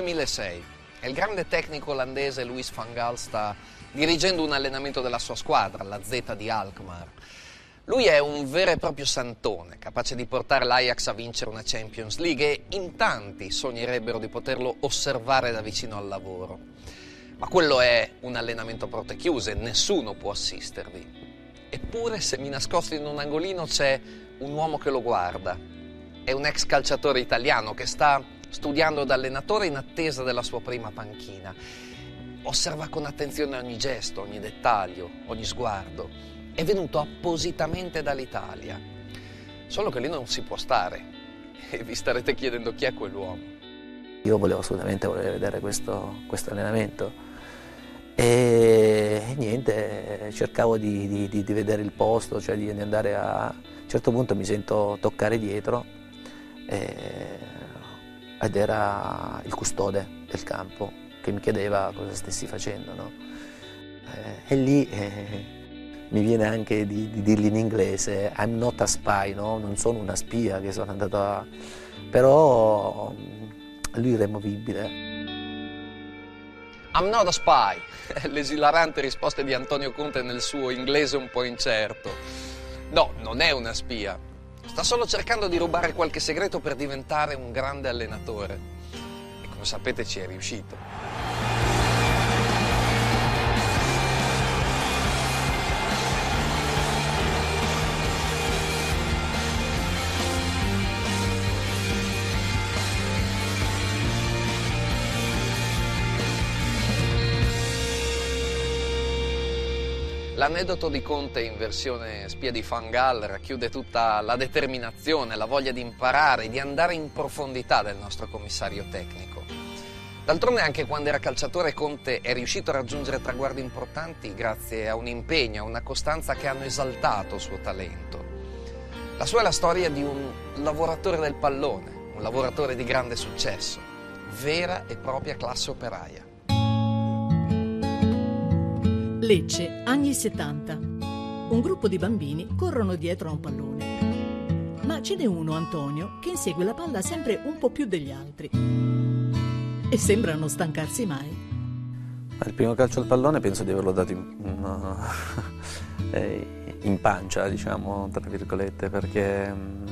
2006 e il grande tecnico olandese Luis van Gaal sta dirigendo un allenamento della sua squadra, la Z di Alkmaar. Lui è un vero e proprio santone, capace di portare l'Ajax a vincere una Champions League e in tanti sognerebbero di poterlo osservare da vicino al lavoro. Ma quello è un allenamento a porte chiuse, nessuno può assistervi. Eppure, se mi nascosto in un angolino, c'è un uomo che lo guarda. È un ex calciatore italiano che sta studiando da allenatore in attesa della sua prima panchina. Osserva con attenzione ogni gesto, ogni dettaglio, ogni sguardo. È venuto appositamente dall'Italia. Solo che lì non si può stare. E vi starete chiedendo chi è quell'uomo. Io volevo assolutamente voler vedere questo, questo allenamento e niente, cercavo di, di- di- di vedere il posto, cioè di andare a... A un certo punto mi sento toccare dietro e- ed era il custode del campo che mi chiedeva cosa stessi facendo. no? Eh, e lì eh, mi viene anche di, di dirgli in inglese I'm not a spy, no? non sono una spia che sono andato a... però mm, lui era immovibile. I'm not a spy. L'esilarante risposta di Antonio Conte nel suo inglese un po' incerto. No, non è una spia. Sta solo cercando di rubare qualche segreto per diventare un grande allenatore. E come sapete ci è riuscito. L'aneddoto di Conte in versione spia di Fangal racchiude tutta la determinazione, la voglia di imparare, di andare in profondità del nostro commissario tecnico. D'altronde anche quando era calciatore Conte è riuscito a raggiungere traguardi importanti grazie a un impegno, a una costanza che hanno esaltato il suo talento. La sua è la storia di un lavoratore del pallone, un lavoratore di grande successo, vera e propria classe operaia. Lecce, anni 70. Un gruppo di bambini corrono dietro a un pallone. Ma ce n'è uno, Antonio, che insegue la palla sempre un po' più degli altri. E sembra non stancarsi mai. Ma il primo calcio al pallone penso di averlo dato in, no, eh, in pancia, diciamo, tra virgolette, perché mm,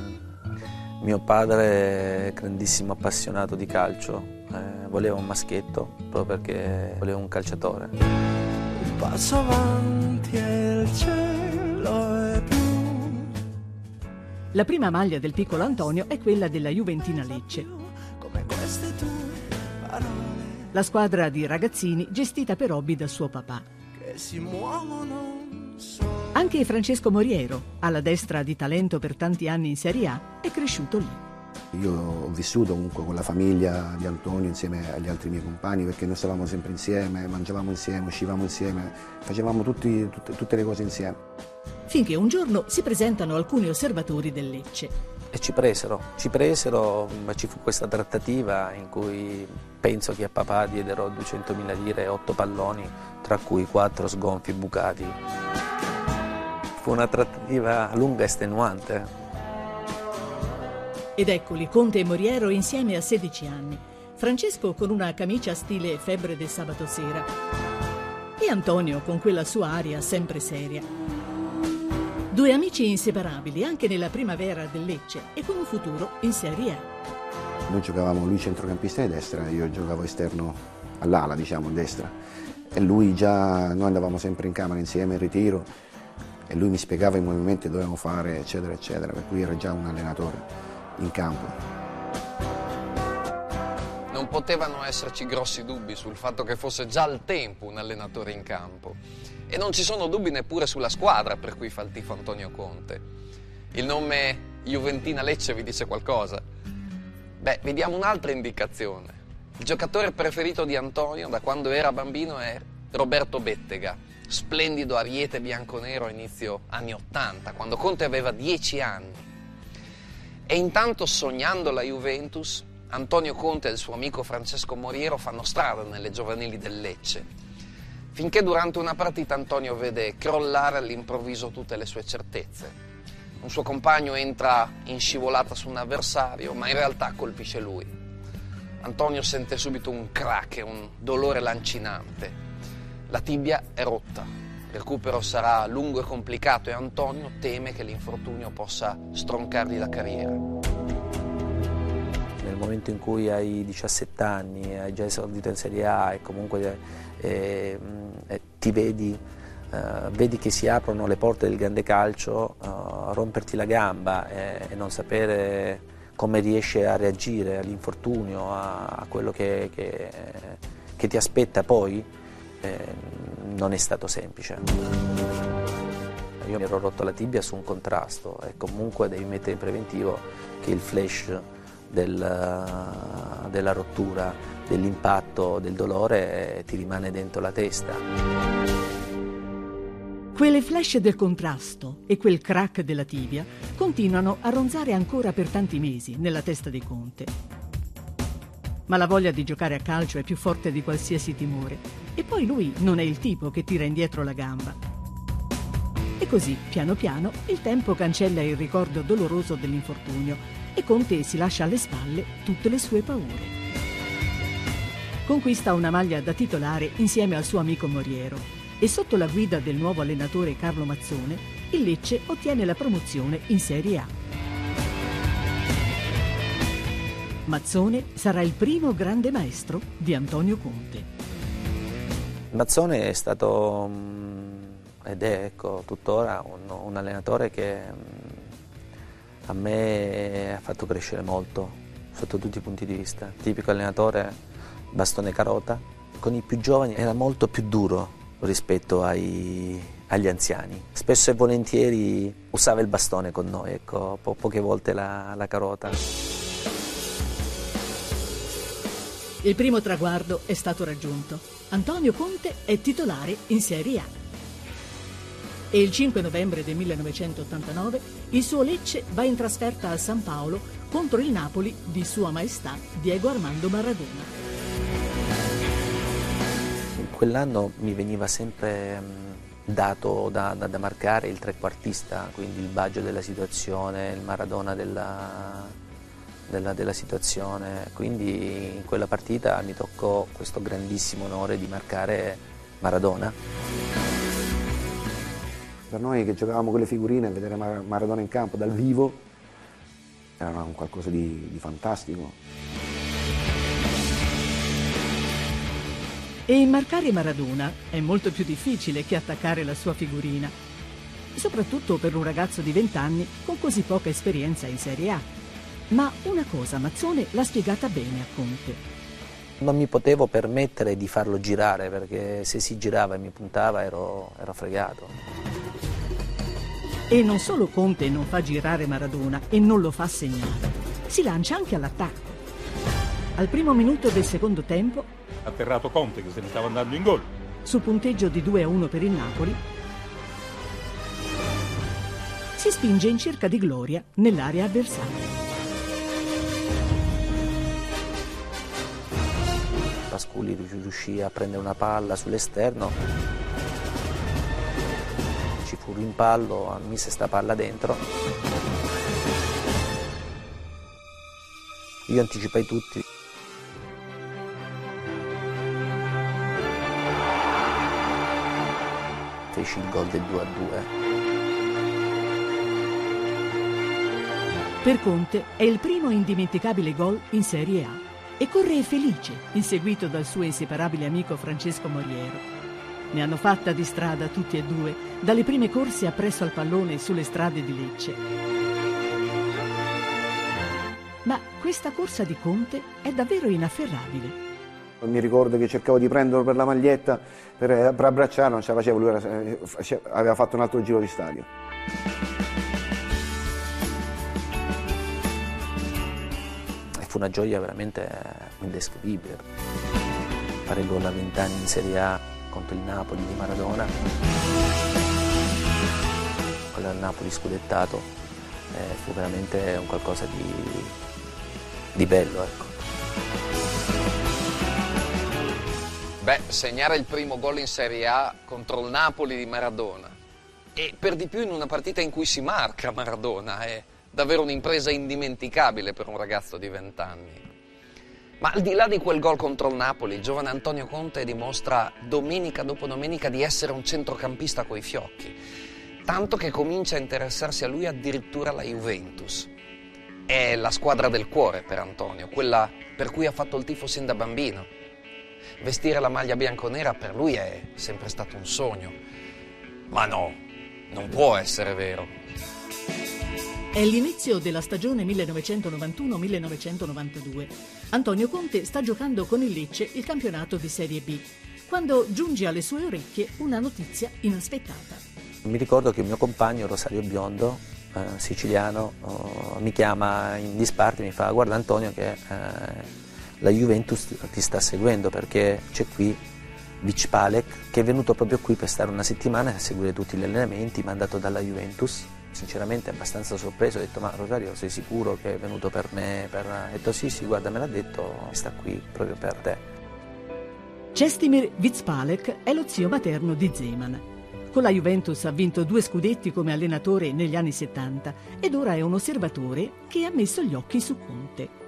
mio padre grandissimo appassionato di calcio, eh, voleva un maschietto proprio perché voleva un calciatore. Passo avanti e il cielo è blu. La prima maglia del piccolo Antonio è quella della Juventina Lecce, Come queste tue parole la squadra di ragazzini gestita per hobby da suo papà. che si muovono solo. Anche Francesco Moriero, alla destra di talento per tanti anni in Serie A, è cresciuto lì. Io ho vissuto comunque con la famiglia di Antonio insieme agli altri miei compagni perché noi stavamo sempre insieme, mangiavamo insieme, uscivamo insieme, facevamo tutti- tutte, tutte le cose insieme. Finché un giorno si presentano alcuni osservatori del Lecce. E ci presero, ci presero, ma ci fu questa trattativa in cui penso che a papà diedero 200.000 lire e 8 palloni, tra cui 4 sgonfi bucati. Fu una trattativa lunga e estenuante. Ed eccoli Conte e Moriero insieme a 16 anni. Francesco con una camicia stile febbre del sabato sera. E Antonio con quella sua aria sempre seria. Due amici inseparabili anche nella primavera del Lecce e con un futuro in Serie A. Noi giocavamo lui centrocampista di destra, io giocavo esterno all'ala, diciamo, destra. E lui già, noi andavamo sempre in camera insieme in ritiro e lui mi spiegava i movimenti che dovevamo fare, eccetera, eccetera, per cui era già un allenatore in campo. Non potevano esserci grossi dubbi sul fatto che fosse già al tempo un allenatore in campo. E non ci sono dubbi neppure sulla squadra per cui fa il tifo Antonio Conte. Il nome Juventina Lecce vi dice qualcosa? Beh, vediamo un'altra indicazione. Il giocatore preferito di Antonio da quando era bambino è Roberto Bettega, splendido ariete bianconero a inizio anni 80, quando Conte aveva 10 anni. E intanto sognando la Juventus, Antonio Conte e il suo amico Francesco Moriero fanno strada nelle giovanili del Lecce, finché durante una partita Antonio vede crollare all'improvviso tutte le sue certezze. Un suo compagno entra in scivolata su un avversario, ma in realtà colpisce lui. Antonio sente subito un crack un dolore lancinante. La tibia è rotta, recupero sarà lungo e complicato e Antonio teme che l'infortunio possa stroncargli la carriera. Nel momento in cui hai 17 anni, hai già esordito in Serie A e comunque eh, eh, ti vedi, eh, vedi che si aprono le porte del grande calcio, eh, romperti la gamba e non sapere come riesci a reagire all'infortunio, a, quello che, che, che ti aspetta poi, eh, non è stato semplice. Io mi ero rotto la tibia su un contrasto e comunque devi mettere in preventivo che il flash del, della rottura, dell'impatto, del dolore eh, ti rimane dentro la testa. Quelle flash del contrasto e quel crack della tibia continuano a ronzare ancora per tanti mesi nella testa di Conte ma la voglia di giocare a calcio è più forte di qualsiasi timore. E poi lui non è il tipo che tira indietro la gamba. E così, piano piano, il tempo cancella il ricordo doloroso dell'infortunio e Conte si lascia alle spalle tutte le sue paure. Conquista una maglia da titolare insieme al suo amico Moriero e sotto la guida del nuovo allenatore Carlo Mazzone, il Lecce ottiene la promozione in Serie A. Mazzone sarà il primo grande maestro di Antonio Conte. Mazzone è stato mm, ed è ecco, tuttora un, un allenatore che mm, a me ha fatto crescere molto sotto tutti i punti di vista. Tipico allenatore bastone carota, con i più giovani era molto più duro rispetto ai, agli anziani. Spesso e volentieri usava il bastone con noi, ecco, po- poche volte la, la carota. Il primo traguardo è stato raggiunto. Antonio Conte è titolare in Serie A. E il 5 novembre del 1989 il suo Lecce va in trasferta al San Paolo contro il Napoli di Sua Maestà Diego Armando Maradona. Quell'anno mi veniva sempre dato da, da, da marcare il trequartista, quindi il Baggio della situazione, il Maradona della, della, della, situazione, quindi in quella partita mi toccò questo grandissimo onore di marcare Maradona. Per noi che giocavamo con le figurine, vedere Maradona in campo dal vivo era un qualcosa di, di fantastico. E marcare Maradona è molto più difficile che attaccare la sua figurina, soprattutto per un ragazzo di 20 anni con così poca esperienza in Serie A. Ma una cosa Mazzone l'ha spiegata bene a Conte. Non mi potevo permettere di farlo girare perché se si girava e mi puntava ero, ero fregato. E non solo Conte non fa girare Maradona e non lo fa segnare, si lancia anche all'attacco. Al primo minuto del secondo tempo, atterrato Conte che se ne stava andando in gol. Su punteggio di 2 a 1 per il Napoli, si spinge in cerca di gloria nell'area avversaria. Pasculi riuscì a prendere una palla sull'esterno, ci fu un rimpallo, mise sta palla dentro. Io anticipai tutti. Feci il gol del 2 a 2. Per Conte è il primo indimenticabile gol in Serie A e corre felice, inseguito dal suo inseparabile amico Francesco Moriero. Ne hanno fatta di strada tutti e due, dalle prime corse appresso al pallone sulle strade di Lecce. Ma questa corsa di Conte è davvero inafferrabile. Mi ricordo che cercavo di prenderlo per la maglietta per, per abbracciarlo, non ce la facevo, lui era, eh, aveva fatto un altro giro di stadio. Una gioia veramente indescrivibile. Fare gol a 20 anni in Serie A contro il Napoli di Maradona, quello al Napoli scudettato, eh, fu veramente un qualcosa di, di bello. Ecco. Beh, segnare il primo gol in Serie A contro il Napoli di Maradona e per di più in una partita in cui si marca Maradona è davvero un'impresa indimenticabile per un ragazzo di 20 anni. Ma al di là di quel gol contro il Napoli, il giovane Antonio Conte dimostra domenica dopo domenica di essere un centrocampista coi fiocchi, tanto che comincia a interessarsi a lui addirittura la Juventus. È la squadra del cuore per Antonio, quella per cui ha fatto il tifo sin da bambino. Vestire la maglia bianconera per lui è sempre stato un sogno. Ma no, non può essere vero. È l'inizio della stagione 1991-1992. Antonio Conte sta giocando con il Lecce il campionato di Serie B, quando giunge alle sue orecchie una notizia inaspettata. Mi ricordo che il mio compagno Rosario Biondo, eh, siciliano, oh, mi chiama in disparte e mi fa guarda Antonio che eh, la Juventus ti sta seguendo perché c'è qui Vic Palek che è venuto proprio qui per stare una settimana a seguire tutti gli allenamenti mandato dalla Juventus sinceramente abbastanza sorpreso, ho detto ma Rosario sei sicuro che è venuto per me? Per... Ho detto sì sì guarda me l'ha detto, sta qui proprio per te. Cestimir Vizpalek è lo zio materno di Zeman. Con la Juventus ha vinto due scudetti come allenatore negli anni 70 ed ora è un osservatore che ha messo gli occhi su Conte.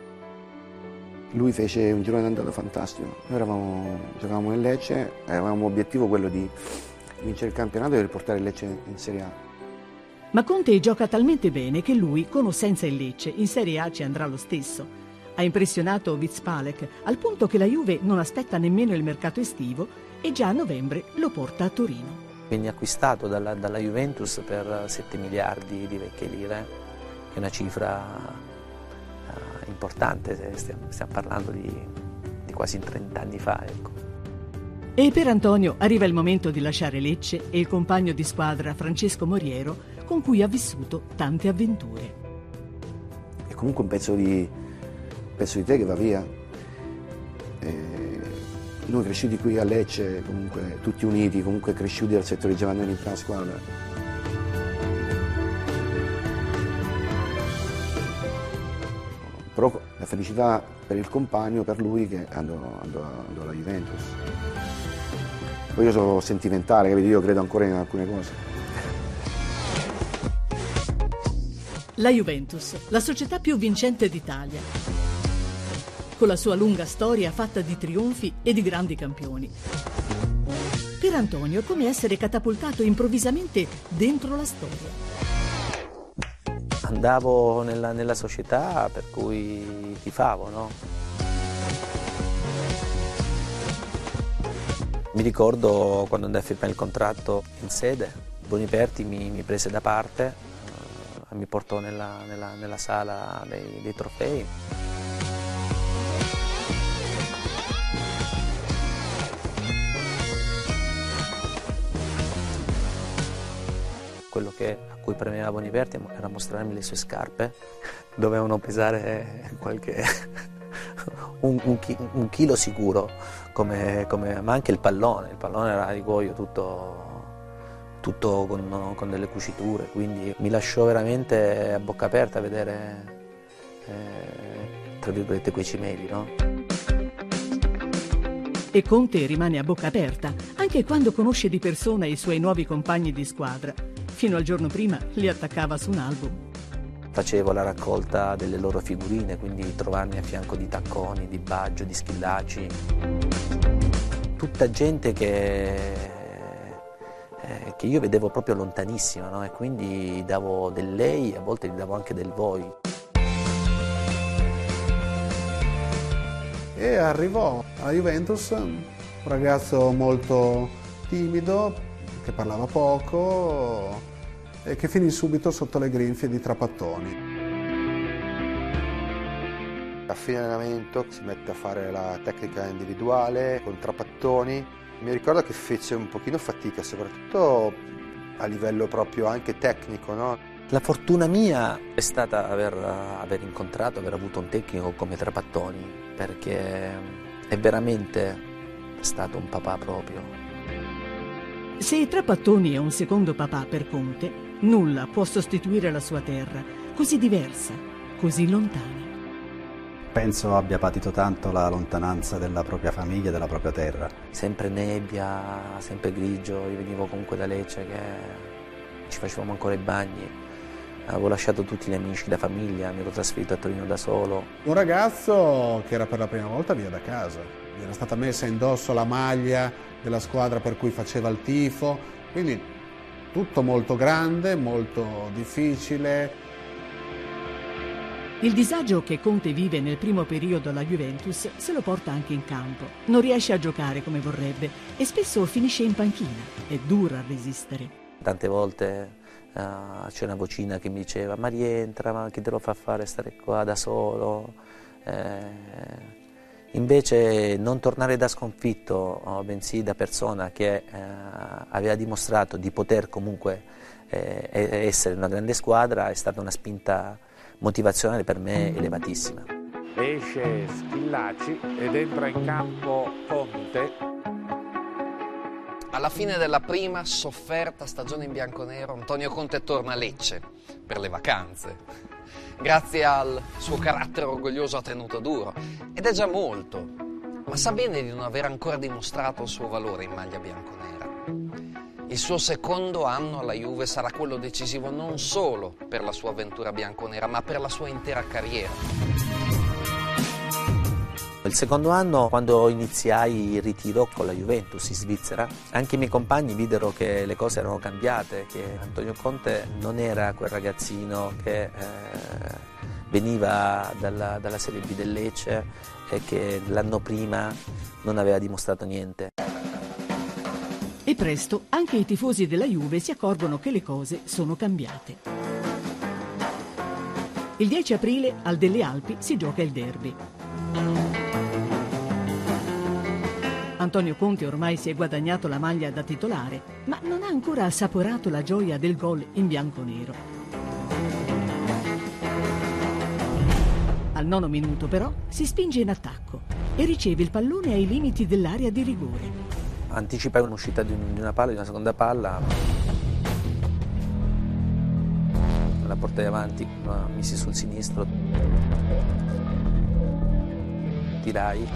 Lui fece un girone d'andata fantastico. Noi eravamo, giocavamo nel Lecce, avevamo obiettivo quello di vincere il campionato e riportare il Lecce in Serie A. Ma Conte gioca talmente bene che lui, con o senza il Lecce, in Serie A ci andrà lo stesso. Ha impressionato Vizpalek al punto che la Juve non aspetta nemmeno il mercato estivo e già a novembre lo porta a Torino. Viene acquistato dalla, dalla Juventus per 7 miliardi di vecchie lire, che è una cifra importante, stiamo, stiamo parlando di, di, quasi 30 anni fa. Ecco. E per Antonio arriva il momento di lasciare Lecce e il compagno di squadra Francesco Moriero, con cui ha vissuto tante avventure. È comunque un pezzo di, pezzo di te che va via. E noi cresciuti qui a Lecce, comunque tutti uniti, comunque cresciuti dal settore Giovannini in la squadra. però la felicità per il compagno, per lui che andò, andò, andò alla Juventus. Poi io sono sentimentale, capito? Io credo ancora in alcune cose. La Juventus, la società più vincente d'Italia, con la sua lunga storia fatta di trionfi e di grandi campioni. Per Antonio è come essere catapultato improvvisamente dentro la storia andavo nella, nella società per cui tifavo, no? Mi ricordo quando andai a firmare il contratto in sede, Boniperti mi, mi prese da parte, mi portò nella, nella, nella sala dei, dei trofei. quello che, a cui premeva Boniperti era mostrarmi le sue scarpe, dovevano pesare qualche, un, un, un, chilo sicuro, come, come, ma anche il pallone, il pallone era di cuoio tutto, tutto con, con, delle cuciture, quindi mi lasciò veramente a bocca aperta a vedere, eh, tra virgolette, quei cimeli. No? E Conte rimane a bocca aperta anche quando conosce di persona i suoi nuovi compagni di squadra Fino al giorno prima li attaccava su un album. Facevo la raccolta delle loro figurine, quindi trovarmi a fianco di Tacconi, di Baggio, di Schillaci. Tutta gente che, eh, che io vedevo proprio lontanissima no? e quindi davo del lei, a volte gli davo anche del voi. E arrivò alla Juventus un ragazzo molto timido, che parlava poco, e che finì subito sotto le grinfie di Trapattoni. A fine allenamento si mette a fare la tecnica individuale con Trapattoni. Mi ricordo che fece un pochino fatica, soprattutto a livello proprio anche tecnico, no? La fortuna mia è stata aver, aver incontrato, aver avuto un tecnico come Trapattoni, perché è veramente stato un papà proprio. Se Trapattoni è un secondo papà per Conte, nulla può sostituire la sua terra, così diversa, così lontana. Penso abbia patito tanto la lontananza della propria famiglia, della propria terra. Sempre nebbia, sempre grigio, io venivo comunque da Lecce che ci facevamo ancora i bagni, avevo lasciato tutti gli amici, la famiglia, mi ero trasferito a Torino da solo. Un ragazzo che era per la prima volta via da casa, gli era stata messa indosso la maglia della squadra per cui faceva il tifo, quindi tutto molto grande, molto difficile. Il disagio che Conte vive nel primo periodo alla Juventus se lo porta anche in campo. Non riesce a giocare come vorrebbe e spesso finisce in panchina. È dura a resistere. Tante volte uh, c'è una vocina che mi diceva ma rientra, ma chi te lo fa fare stare qua da solo? Eh, invece non tornare da sconfitto, oh, bensì da persona che eh, aveva dimostrato di poter comunque eh, essere una grande squadra, è stata una spinta motivazionale per me elevatissima. Esce Schillaci ed entra in campo Conte. Alla fine della prima sofferta stagione in bianconero, Antonio Conte torna a Lecce per le vacanze. Grazie al suo carattere orgoglioso ha tenuto duro ed è già molto, ma sa bene di non aver ancora dimostrato il suo valore in maglia bianconera. Il suo secondo anno alla Juve sarà quello decisivo non solo per la sua avventura bianconera, ma per la sua intera carriera. Il secondo anno, quando iniziai il ritiro con la Juventus in Svizzera, anche i miei compagni videro che le cose erano cambiate, che Antonio Conte non era quel ragazzino che eh, veniva dalla, dalla Serie B del Lecce e che l'anno prima non aveva dimostrato niente. E presto anche i tifosi della Juve si accorgono che le cose sono cambiate. Il 10 aprile al Delle Alpi si gioca il derby. Antonio Conte ormai si è guadagnato la maglia da titolare, ma non ha ancora assaporato la gioia del gol in bianco-nero. Al nono minuto però si spinge in attacco e riceve il pallone ai limiti dell'area di rigore anticipai un'uscita di, una palla, di una seconda palla, la portai avanti, la misi sul sinistro, tirai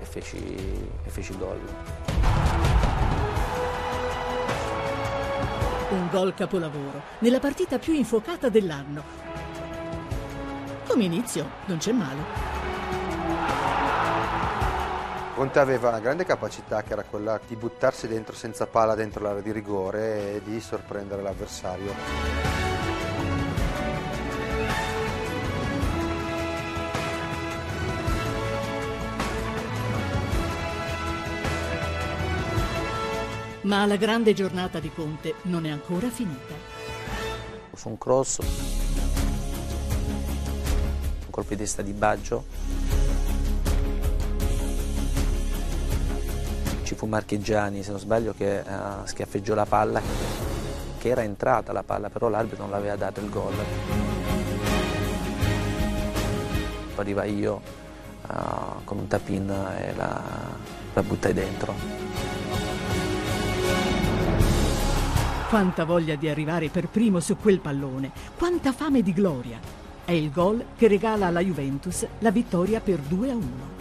e feci, e feci gol. Un gol capolavoro, nella partita più infuocata dell'anno. Come inizio non c'è male. Conte aveva una grande capacità che era quella di buttarsi dentro senza palla dentro l'area di rigore e di sorprendere l'avversario. Ma la grande giornata di Conte non è ancora finita. Su un cross, un colpo di testa di Baggio ci fu Marcheggiani, se non sbaglio, che uh, schiaffeggiò la palla, che era entrata la palla, però l'arbitro non l'aveva dato il gol. Arriva io uh, con un tapin e la, la buttai dentro. Quanta voglia di arrivare per primo su quel pallone, quanta fame di gloria. È il gol che regala alla Juventus la vittoria per 2 a 1.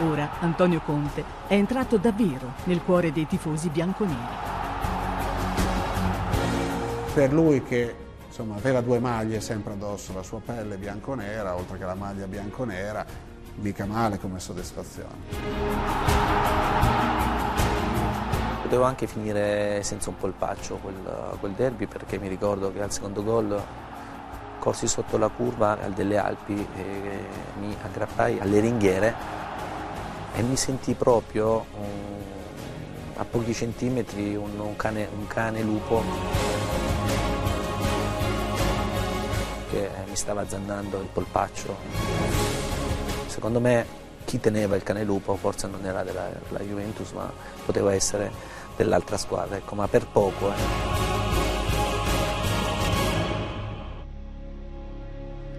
Ora Antonio Conte è entrato davvero nel cuore dei tifosi bianconeri. Per lui che insomma, aveva due maglie sempre addosso, la sua pelle bianconera, oltre che la maglia bianconera, mica male come soddisfazione. Potevo anche finire senza un polpaccio quel, quel derby perché mi ricordo che al secondo gol corsi sotto la curva al delle Alpi e mi aggrappai alle ringhiere e mi sentì proprio um, a pochi centimetri un, un, cane, un cane lupo che mi stava azzannando il polpaccio. Secondo me chi teneva il cane lupo forse non era della, della Juventus, ma poteva essere dell'altra squadra, ecco, ma per poco. Eh.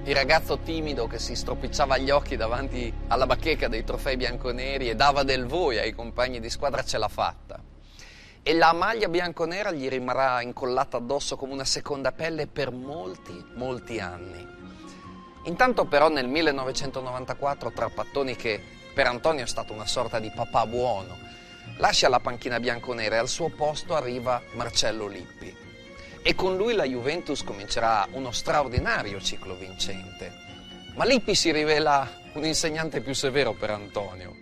Il ragazzo timido che si stropicciava gli occhi davanti alla bacheca dei trofei bianconeri e dava del voi ai compagni di squadra ce l'ha fatta. E la maglia bianconera gli rimarrà incollata addosso come una seconda pelle per molti, molti anni. Intanto però nel 1994 Trapattoni che per Antonio è stato una sorta di papà buono, lascia la panchina bianconera e al suo posto arriva Marcello Lippi e con lui la Juventus comincerà uno straordinario ciclo vincente. Ma Lippi si rivela un insegnante più severo per Antonio.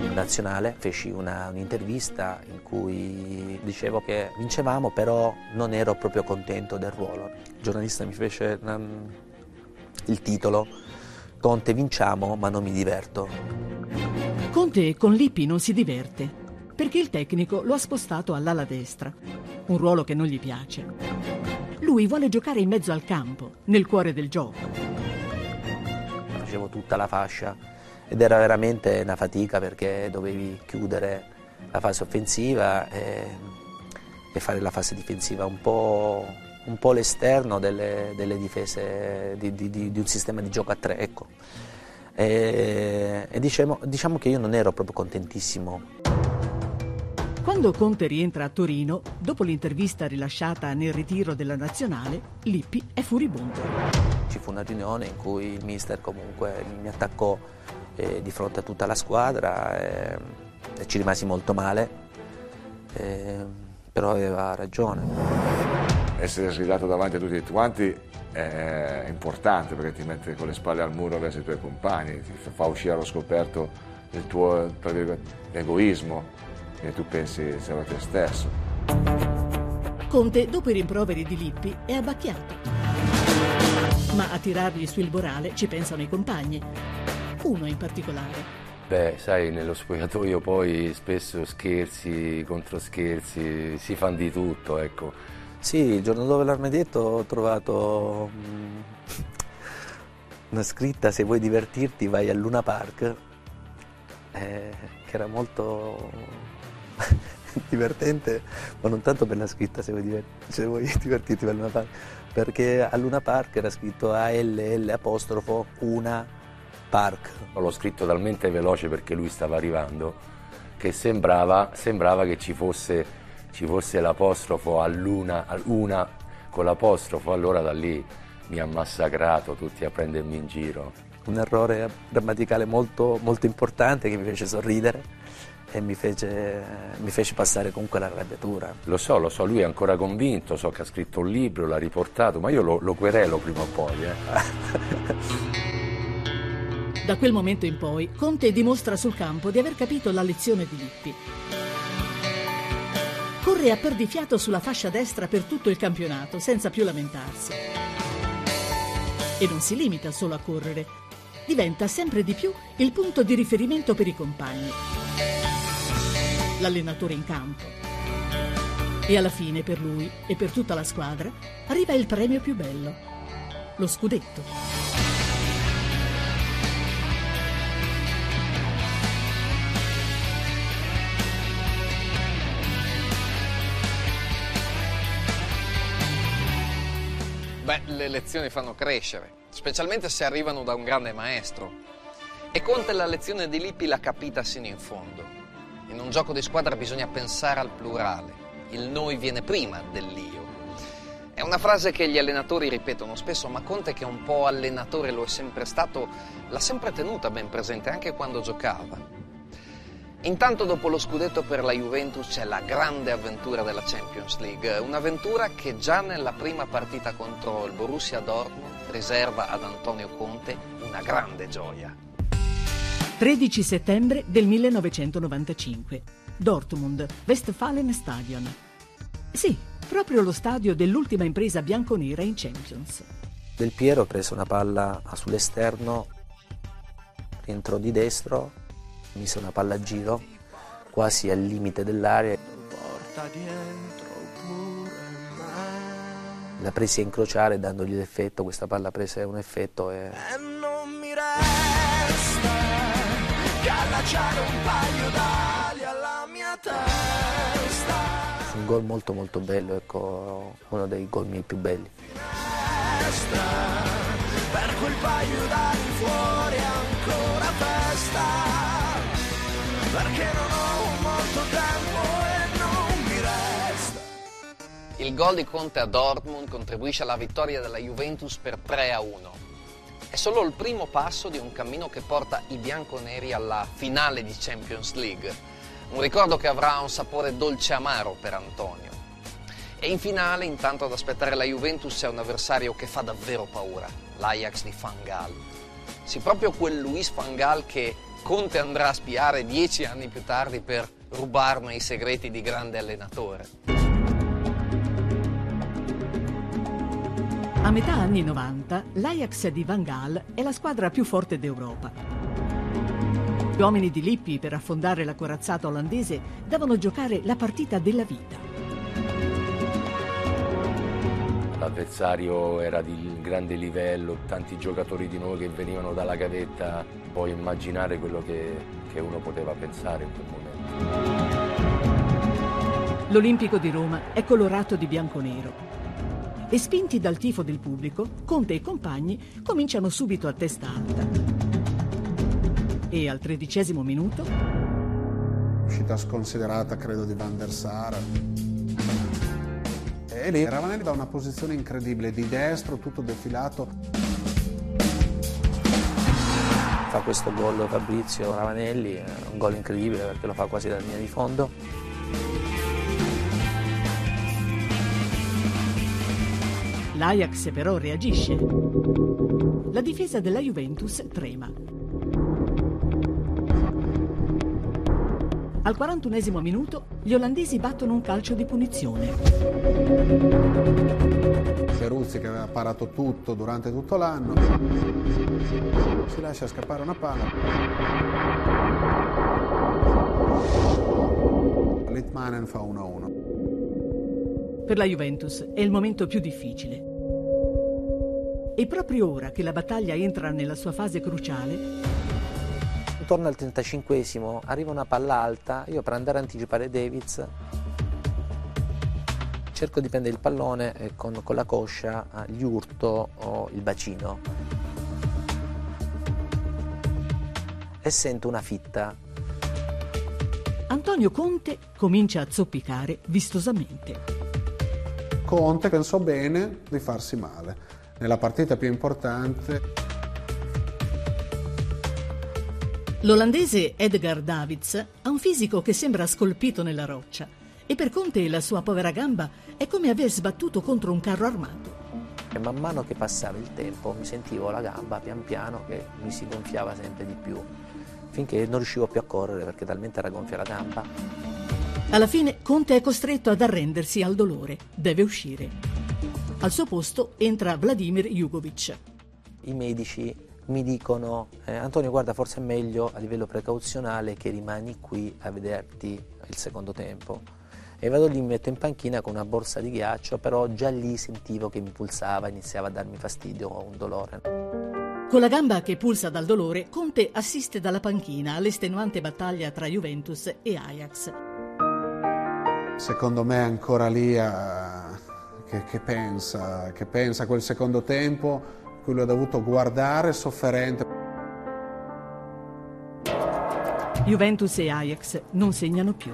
In nazionale feci una, un'intervista in cui dicevo che vincevamo però non ero proprio contento del ruolo. Il giornalista mi fece um, il titolo Conte vinciamo ma non mi diverto. Conte con Lippi non si diverte perché il tecnico lo ha spostato all'ala destra, un ruolo che non gli piace. Lui vuole giocare in mezzo al campo, nel cuore del gioco. Facevo tutta la fascia ed era veramente una fatica perché dovevi chiudere la fase offensiva e, e fare la fase difensiva un po', un po l'esterno delle, delle difese di, di, di, un sistema di gioco a tre. Ecco. E, e diciamo, diciamo che io non ero proprio contentissimo. Quando Conte rientra a Torino, dopo l'intervista rilasciata nel ritiro della nazionale, Lippi è furibondo. Ci fu una riunione in cui il mister comunque mi attaccò eh, di fronte a tutta la squadra eh, e ci rimasi molto male, eh, però aveva ragione. Essere sgridato davanti a tutti quanti è importante perché ti mette con le spalle al muro verso i tuoi compagni, ti fa uscire allo scoperto il tuo egoismo e tu pensi solo a te stesso. Conte, dopo i rimproveri di Lippi, è abbacchiato. Ma a tirargli sul morale ci pensano i compagni. Uno in particolare. Beh, sai, nello spogliatoio poi spesso scherzi, contro scherzi, si fanno di tutto, ecco. Sì, il giorno dopo l'armadietto ho trovato mm, una scritta se vuoi divertirti vai a Luna Park, eh, che era molto divertente, ma non tanto per la scritta, se vuoi, divert- se vuoi divertirti per Luna Park, perché a Luna Park era scritto ALL apostrofo una park. L'ho scritto talmente veloce perché lui stava arrivando che sembrava, sembrava che ci fosse, ci fosse l'apostrofo a Luna, a una con l'apostrofo, allora da lì mi ha massacrato tutti a prendermi in giro. Un errore grammaticale molto, molto importante che mi fece sorridere e mi fece, mi fece passare comunque l'arrabbiatura. Lo so, lo so, lui è ancora convinto, so che ha scritto un libro, l'ha riportato, ma io lo, lo querelo prima o poi. Eh. da quel momento in poi Conte dimostra sul campo di aver capito la lezione di Lippi. Corre a perdifiato sulla fascia destra per tutto il campionato, senza più lamentarsi. E non si limita solo a correre, diventa sempre di più il punto di riferimento per i compagni l'allenatore in campo. E alla fine per lui e per tutta la squadra arriva il premio più bello, lo scudetto. Beh, le lezioni fanno crescere, specialmente se arrivano da un grande maestro. E Conte la lezione di Lippi l'ha capita sino in fondo. In un gioco di squadra bisogna pensare al plurale. Il noi viene prima dell'io. È una frase che gli allenatori ripetono spesso, ma Conte, che un po' allenatore lo è sempre stato, l'ha sempre tenuta ben presente anche quando giocava. Intanto dopo lo scudetto per la Juventus c'è la grande avventura della Champions League, un'avventura che già nella prima partita contro il Borussia Dortmund riserva ad Antonio Conte una grande gioia. 13 settembre del 1995. Dortmund, Westfalenstadion. Sì, proprio lo stadio dell'ultima impresa bianconera in Champions. Del Piero prese una palla sull'esterno, rientrò di destro, mise una palla a giro, quasi al limite dell'area. La prese a incrociare dandogli l'effetto, questa palla prese un effetto e baciare un paio d'ali alla mia testa. Un gol molto molto bello, ecco, uno dei gol miei più belli. Destra, per quel paio d'ali fuori ancora festa, perché non ho molto tempo e non mi resta. Il gol di Conte a Dortmund contribuisce alla vittoria della Juventus per 3 a 1. È solo il primo passo di un cammino che porta i bianconeri alla finale di Champions League. Un ricordo che avrà un sapore dolce amaro per Antonio. E in finale, intanto ad aspettare la Juventus, c'è un avversario che fa davvero paura, l'Ajax di Fangal. Sì, proprio quel Luis Fangal che Conte andrà a spiare dieci anni più tardi per rubarne i segreti di grande allenatore. A metà anni 90, l'Ajax di Van Gaal è la squadra più forte d'Europa. Gli uomini di Lippi, per affondare la corazzata olandese, davano giocare la partita della vita. L'avversario era di grande livello, tanti giocatori di noi che venivano dalla gavetta, puoi immaginare quello che, che uno poteva pensare in quel momento. L'Olimpico di Roma è colorato di bianco-nero. E spinti dal tifo del pubblico, Conte e compagni cominciano subito a testa alta. E al tredicesimo minuto, Uscita sconsiderata, credo, di Van der Sar. E lì Ravanelli da una posizione incredibile, di destro, tutto defilato. Fa questo gol Fabrizio Ravanelli, è un gol incredibile perché lo fa quasi dal linea di fondo. l'Ajax però reagisce. La difesa della Juventus trema. Al 41 minuto gli olandesi battono un calcio di punizione. Feruzzi che aveva parato tutto durante tutto l'anno. Si lascia scappare una palla. Litmanen fa 1-1. Per la Juventus è il momento più difficile. E proprio ora che la battaglia entra nella sua fase cruciale, Intorno al 35esimo arriva una palla alta, io per andare a anticipare Davids cerco di prendere il pallone e con, con la coscia eh, gli urto il bacino e sento una fitta. Antonio Conte comincia a zoppicare vistosamente. Conte pensò bene di farsi male. Nella partita più importante L'olandese Edgar Davids ha un fisico che sembra scolpito nella roccia e per Conte la sua povera gamba è come aver sbattuto contro un carro armato. E man mano che passava il tempo mi sentivo la gamba pian piano che mi si gonfiava sempre di più, finché non riuscivo più a correre perché talmente era gonfia la gamba. Alla fine Conte è costretto ad arrendersi al dolore, deve uscire. Al suo posto entra Vladimir Jugovic. I medici mi dicono eh, Antonio guarda forse è meglio a livello precauzionale che rimani qui a vederti il secondo tempo. E vado lì mi metto in panchina con una borsa di ghiaccio però già lì sentivo che mi pulsava iniziava a darmi fastidio un dolore. Con la gamba che pulsa dal dolore Conte assiste dalla panchina all'estenuante battaglia tra Juventus e Ajax. Secondo me ancora lì a... che, che pensa che pensa quel secondo tempo cui lui ha dovuto guardare sofferente. Juventus e Ajax non segnano più.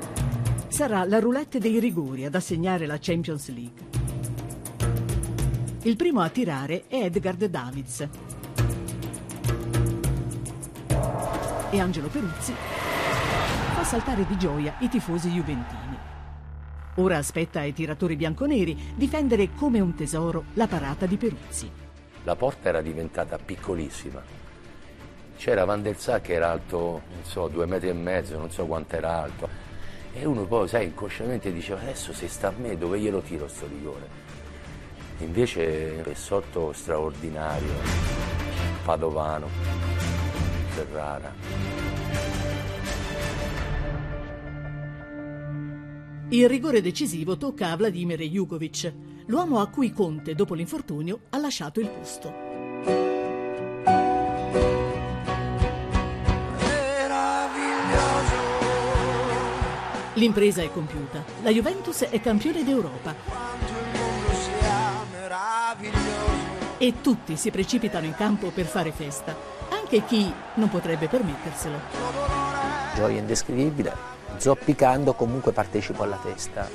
Sarà la roulette dei rigori ad assegnare la Champions League. Il primo a tirare è Edgard Davids. E Angelo Peruzzi fa saltare di gioia i tifosi juventini. Ora aspetta ai tiratori bianconeri difendere come un tesoro la parata di Peruzzi la porta era diventata piccolissima. C'era Van der Sar che era alto, non so, due metri e mezzo, non so quanto era alto. E uno poi, sai, inconsciamente diceva, adesso se sta a me, dove glielo tiro sto rigore? Invece è sotto straordinario, Padovano, Ferrara. Il rigore decisivo tocca a Vladimir Jugovic, l'uomo a cui Conte, dopo l'infortunio, ha lasciato il posto. L'impresa è compiuta. La Juventus è campione d'Europa. E tutti si precipitano in campo per fare festa, anche chi non potrebbe permetterselo. Gioia indescrivibile, zoppicando comunque partecipo alla festa.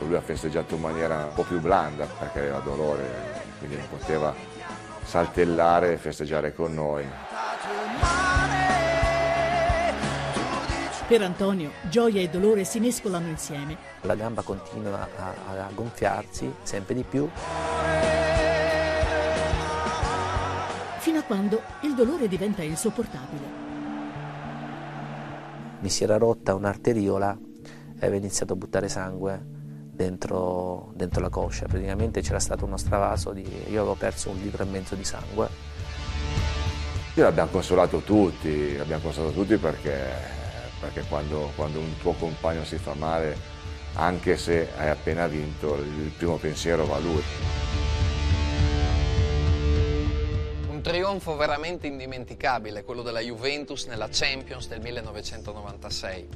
Lui ha festeggiato in maniera un po' più blanda perché aveva dolore, quindi non poteva saltellare e festeggiare con noi. Per Antonio, gioia e dolore si mescolano insieme. La gamba continua a, a gonfiarsi sempre di più. Fino a quando il dolore diventa insopportabile. Mi si era rotta un'arteriola e avevo iniziato a buttare sangue dentro, dentro la coscia. Praticamente c'era stato uno stravaso, di, io avevo perso un litro e mezzo di sangue. Io l'abbiamo consolato tutti, l'abbiamo consolato tutti perché, perché quando, quando un tuo compagno si fa male, anche se hai appena vinto, il primo pensiero va a lui. Trionfo veramente indimenticabile, quello della Juventus nella Champions del 1996.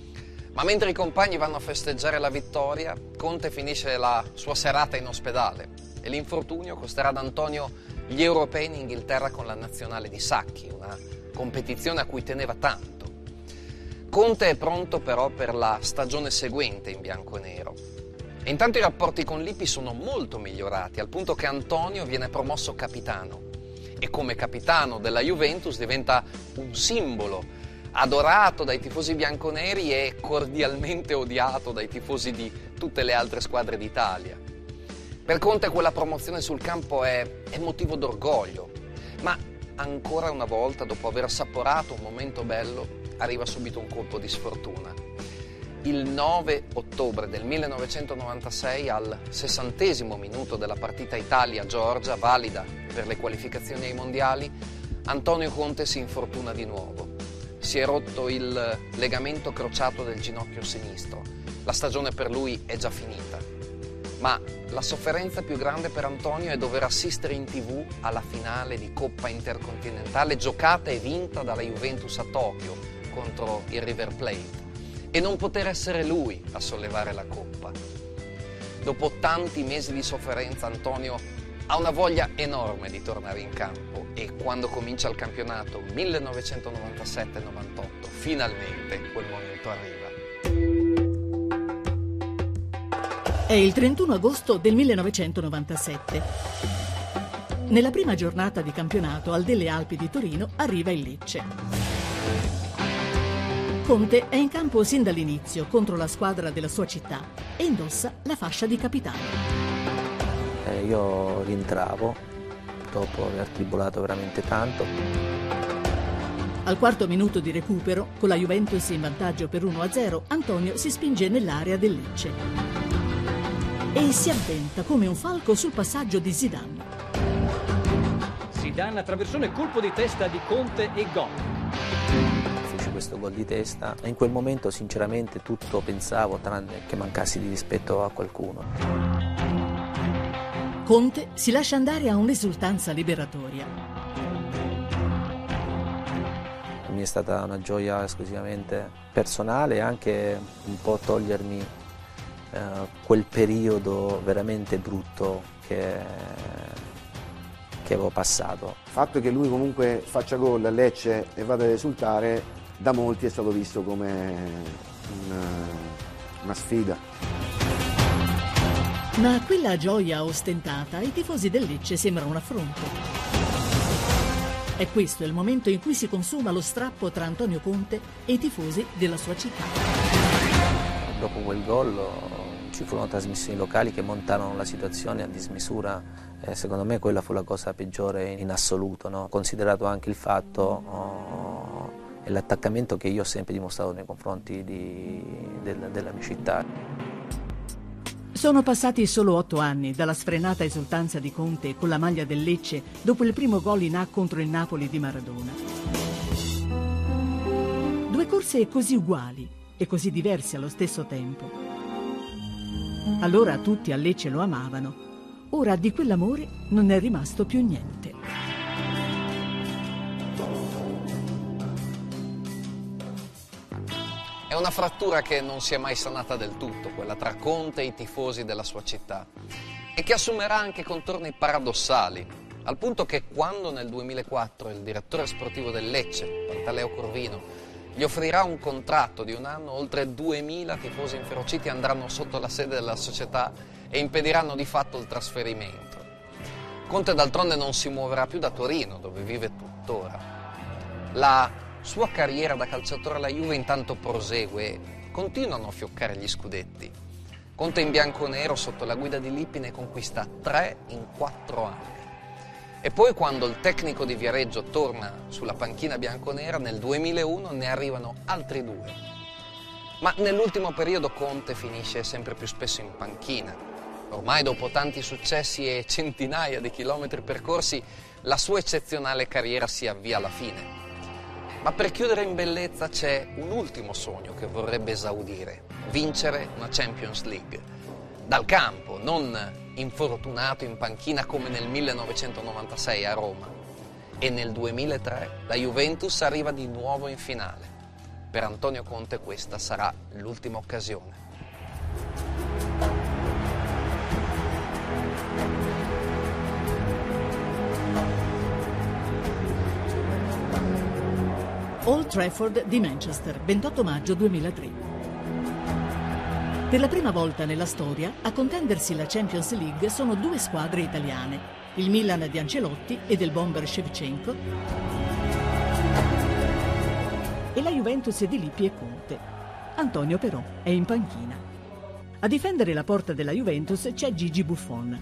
Ma mentre i compagni vanno a festeggiare la vittoria, Conte finisce la sua serata in ospedale e l'infortunio costerà ad Antonio gli europei in Inghilterra con la nazionale di Sacchi, una competizione a cui teneva tanto. Conte è pronto però per la stagione seguente in bianco e nero. E intanto i rapporti con Lippi sono molto migliorati, al punto che Antonio viene promosso capitano e come capitano della Juventus diventa un simbolo, adorato dai tifosi bianconeri e cordialmente odiato dai tifosi di tutte le altre squadre d'Italia. Per Conte quella promozione sul campo è, è motivo d'orgoglio, ma ancora una volta, dopo aver assaporato un momento bello, arriva subito un colpo di sfortuna. Il 9 ottobre del 1996, al sessantesimo minuto della partita Italia-Georgia, valida per le qualificazioni ai mondiali, Antonio Conte si infortuna di nuovo. Si è rotto il legamento crociato del ginocchio sinistro. La stagione per lui è già finita. Ma la sofferenza più grande per Antonio è dover assistere in tv alla finale di Coppa Intercontinentale giocata e vinta dalla Juventus a Tokyo contro il River Plate e non poter essere lui a sollevare la coppa. Dopo tanti mesi di sofferenza Antonio ha una voglia enorme di tornare in campo e quando comincia il campionato 1997-98 finalmente quel momento arriva. È il 31 agosto del 1997. Nella prima giornata di campionato al delle Alpi di Torino arriva il Lecce. Conte è in campo sin dall'inizio contro la squadra della sua città e indossa la fascia di capitano. Eh, io rientravo dopo aver tribolato veramente tanto. Al quarto minuto di recupero, con la Juventus in vantaggio per 1-0, Antonio si spinge nell'area del Lecce e si avventa come un falco sul passaggio di Zidane. Zidane attraversò nel colpo di testa di Conte e gol. Questo gol di testa e in quel momento sinceramente tutto pensavo tranne che mancassi di rispetto a qualcuno. Conte si lascia andare a un'esultanza liberatoria. Mi è stata una gioia esclusivamente personale e anche un po' togliermi eh, quel periodo veramente brutto che, che avevo passato. Il fatto che lui comunque faccia gol a Lecce e vada ad esultare da molti è stato visto come una, una sfida. Ma quella gioia ostentata ai tifosi del Lecce sembra un affronto. È questo il momento in cui si consuma lo strappo tra Antonio Conte e i tifosi della sua città. Dopo quel gol ci furono trasmissioni locali che montarono la situazione a dismisura. Eh, secondo me quella fu la cosa peggiore in assoluto, no? considerato anche il fatto oh, l'attaccamento che io ho sempre dimostrato nei confronti di, del, della mia città. Sono passati solo otto anni dalla sfrenata esultanza di Conte con la maglia del Lecce dopo il primo gol in A contro il Napoli di Maradona. Due corse così uguali e così diverse allo stesso tempo. Allora tutti a Lecce lo amavano, ora di quell'amore non è rimasto più niente. È una frattura che non si è mai sanata del tutto, quella tra Conte e i tifosi della sua città, e che assumerà anche contorni paradossali, al punto che quando nel 2004 il direttore sportivo del Lecce, Pantaleo Corvino, gli offrirà un contratto di un anno, oltre 2000 tifosi inferociti andranno sotto la sede della società e impediranno di fatto il trasferimento. Conte d'altronde non si muoverà più da Torino, dove vive tuttora. La sua carriera da calciatore alla Juve intanto prosegue continuano a fioccare gli scudetti. Conte in bianco-nero sotto la guida di Lippi ne conquista tre in quattro anni. E poi quando il tecnico di Viareggio torna sulla panchina bianconera nel 2001 ne arrivano altri due. Ma nell'ultimo periodo Conte finisce sempre più spesso in panchina. Ormai dopo tanti successi e centinaia di chilometri percorsi, la sua eccezionale carriera si avvia alla fine. Ma per chiudere in bellezza c'è un ultimo sogno che vorrebbe esaudire, vincere una Champions League. Dal campo, non infortunato in panchina come nel 1996 a Roma. E nel 2003 la Juventus arriva di nuovo in finale. Per Antonio Conte questa sarà l'ultima occasione. Old Trafford di Manchester, 28 maggio 2003. Per la prima volta nella storia a contendersi la Champions League sono due squadre italiane, il Milan di Ancelotti e del bomber Shevchenko e la Juventus di Lippi e Conte. Antonio però è in panchina. A difendere la porta della Juventus c'è Gigi Buffon.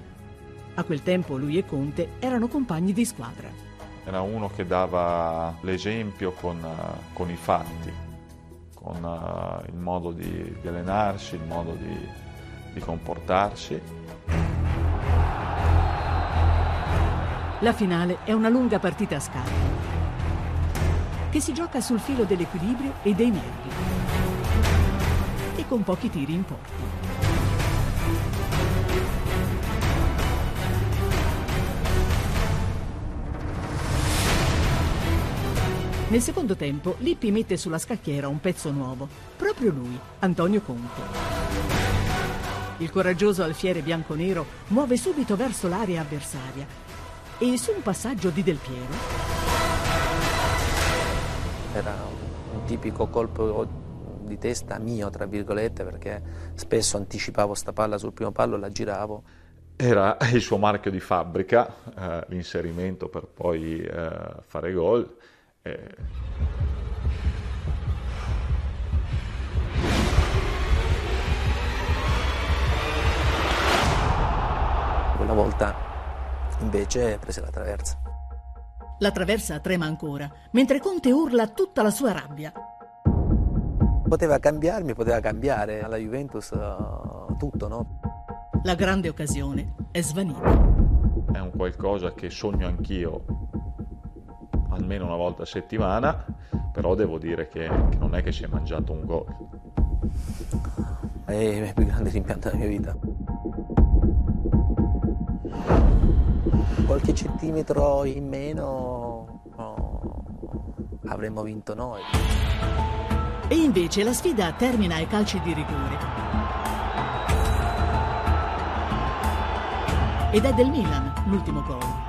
A quel tempo lui e Conte erano compagni di squadra era uno che dava l'esempio con, uh, con i fatti, con uh, il modo di, di, allenarsi, il modo di, di comportarsi. La finale è una lunga partita a scacchi che si gioca sul filo dell'equilibrio e dei nervi e con pochi tiri in porta. Nel secondo tempo Lippi mette sulla scacchiera un pezzo nuovo, proprio lui, Antonio Conte. Il coraggioso alfiere bianco-nero muove subito verso l'area avversaria e su un passaggio di Del Piero. Era un tipico colpo di testa mio, tra virgolette, perché spesso anticipavo sta palla sul primo pallo e la giravo. Era il suo marchio di fabbrica, eh, l'inserimento per poi eh, fare gol eh... Quella volta invece prese la traversa. La traversa trema ancora, mentre Conte urla tutta la sua rabbia. Poteva cambiarmi, poteva cambiare alla Juventus uh, tutto, no? La grande occasione è svanita. È un qualcosa che sogno anch'io almeno una volta a settimana, però devo dire che, che non è che si è mangiato un gol. È il più grande rimpianto della mia vita. Qualche centimetro in meno no, avremmo vinto noi. E invece la sfida termina ai calci di rigore. Ed è del Milan l'ultimo gol.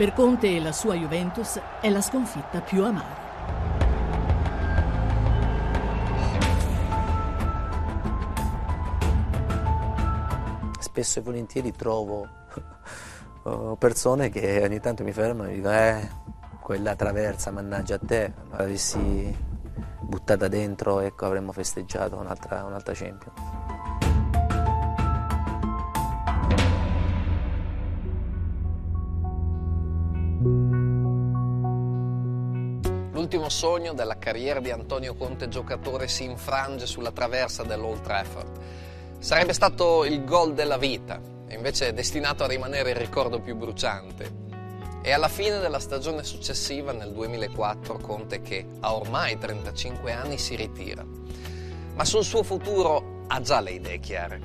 Per Conte e la sua Juventus è la sconfitta più amara. Spesso e volentieri trovo oh, persone che ogni tanto mi fermano e dicono eh, quella traversa, mannaggia a te, l'avessi buttata dentro, ecco avremmo festeggiato un'altra, un'altra Champions. L'ultimo sogno della carriera di Antonio Conte giocatore si infrange sulla traversa dell'Old Trafford. Sarebbe stato il gol della vita, invece è destinato a rimanere il ricordo più bruciante. E alla fine della stagione successiva, nel 2004, Conte che ha ormai 35 anni si ritira. Ma sul suo futuro ha già le idee chiare.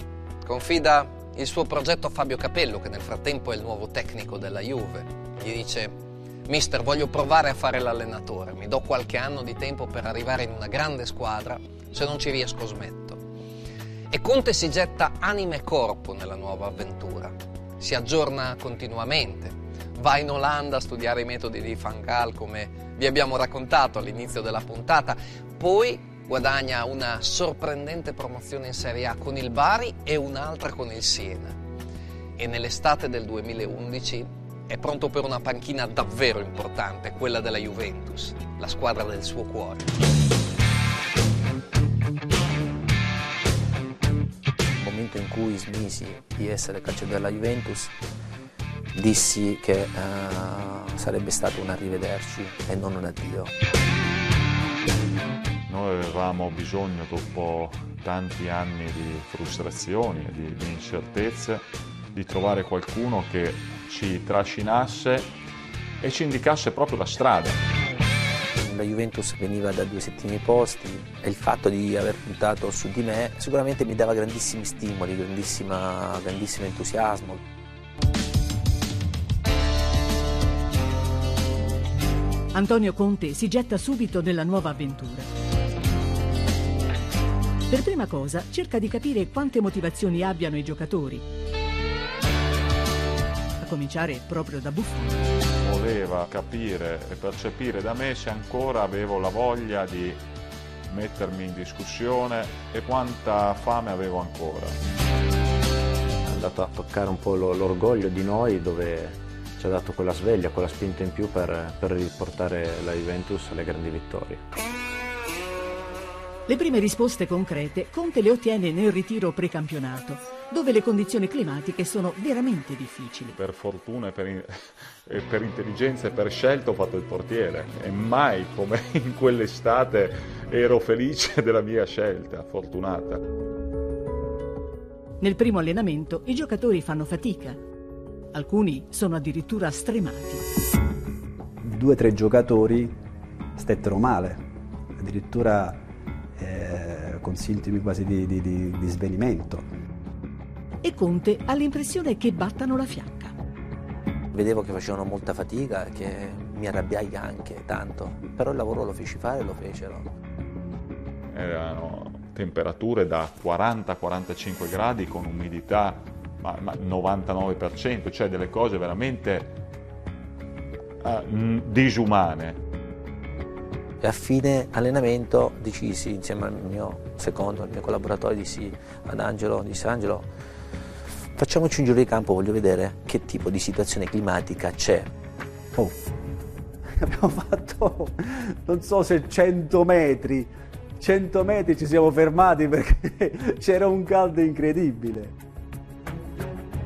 Confida il suo progetto a Fabio Capello, che nel frattempo è il nuovo tecnico della Juve Gli dice, mister voglio provare a fare l'allenatore, mi do qualche anno di tempo per arrivare in una grande squadra, se non ci riesco smetto. E Conte si getta anima e corpo nella nuova avventura, si aggiorna continuamente, va in Olanda a studiare i metodi di Van Gaal come vi abbiamo raccontato all'inizio della puntata, poi guadagna una sorprendente promozione in Serie A con il Bari e un'altra con il Siena. E nell'estate del 2011 è pronto per una panchina davvero importante, quella della Juventus, la squadra del suo cuore. Nel momento in cui smisi di essere calciatore della Juventus, dissi che uh, sarebbe stato un arrivederci e non un addio. Noi avevamo bisogno, dopo tanti anni di frustrazioni e di, di incertezze, di trovare qualcuno che ci trascinasse e ci indicasse proprio la strada. La Juventus veniva da due settimi posti e il fatto di aver puntato su di me sicuramente mi dava grandissimi stimoli, grandissimo entusiasmo. Antonio Conte si getta subito nella nuova avventura. Per prima cosa cerca di capire quante motivazioni abbiano i giocatori, cominciare proprio da Buffon. Voleva capire e percepire da me se ancora avevo la voglia di mettermi in discussione e quanta fame avevo ancora. È andato a toccare un po' l'orgoglio di noi dove ci ha dato quella sveglia, quella spinta in più per, per riportare la Juventus alle grandi vittorie. Le prime risposte concrete Conte le ottiene nel ritiro precampionato, dove le condizioni climatiche sono veramente difficili. Per fortuna e per, in... e per intelligenza e per scelta ho fatto il portiere e mai come in quell'estate ero felice della mia scelta, fortunata. Nel primo allenamento i giocatori fanno fatica, alcuni sono addirittura stremati. Due o tre giocatori stettero male, addirittura eh, con sintomi quasi di, di, di, di svenimento. E Conte ha l'impressione che battano la fiacca. Vedevo che facevano molta fatica e che mi arrabbiai anche tanto, però il lavoro lo feci fare e lo fecero. Erano temperature da 40-45 gradi con umidità ma, ma 99%, cioè delle cose veramente uh, disumane. E a fine allenamento decisi insieme al mio secondo, al mio collaboratore, dissi ad Angelo, disse Angelo, facciamoci un giro di campo, voglio vedere che tipo di situazione climatica c'è. Oh, abbiamo fatto non so se 100 metri, 100 metri ci siamo fermati perché c'era un caldo incredibile.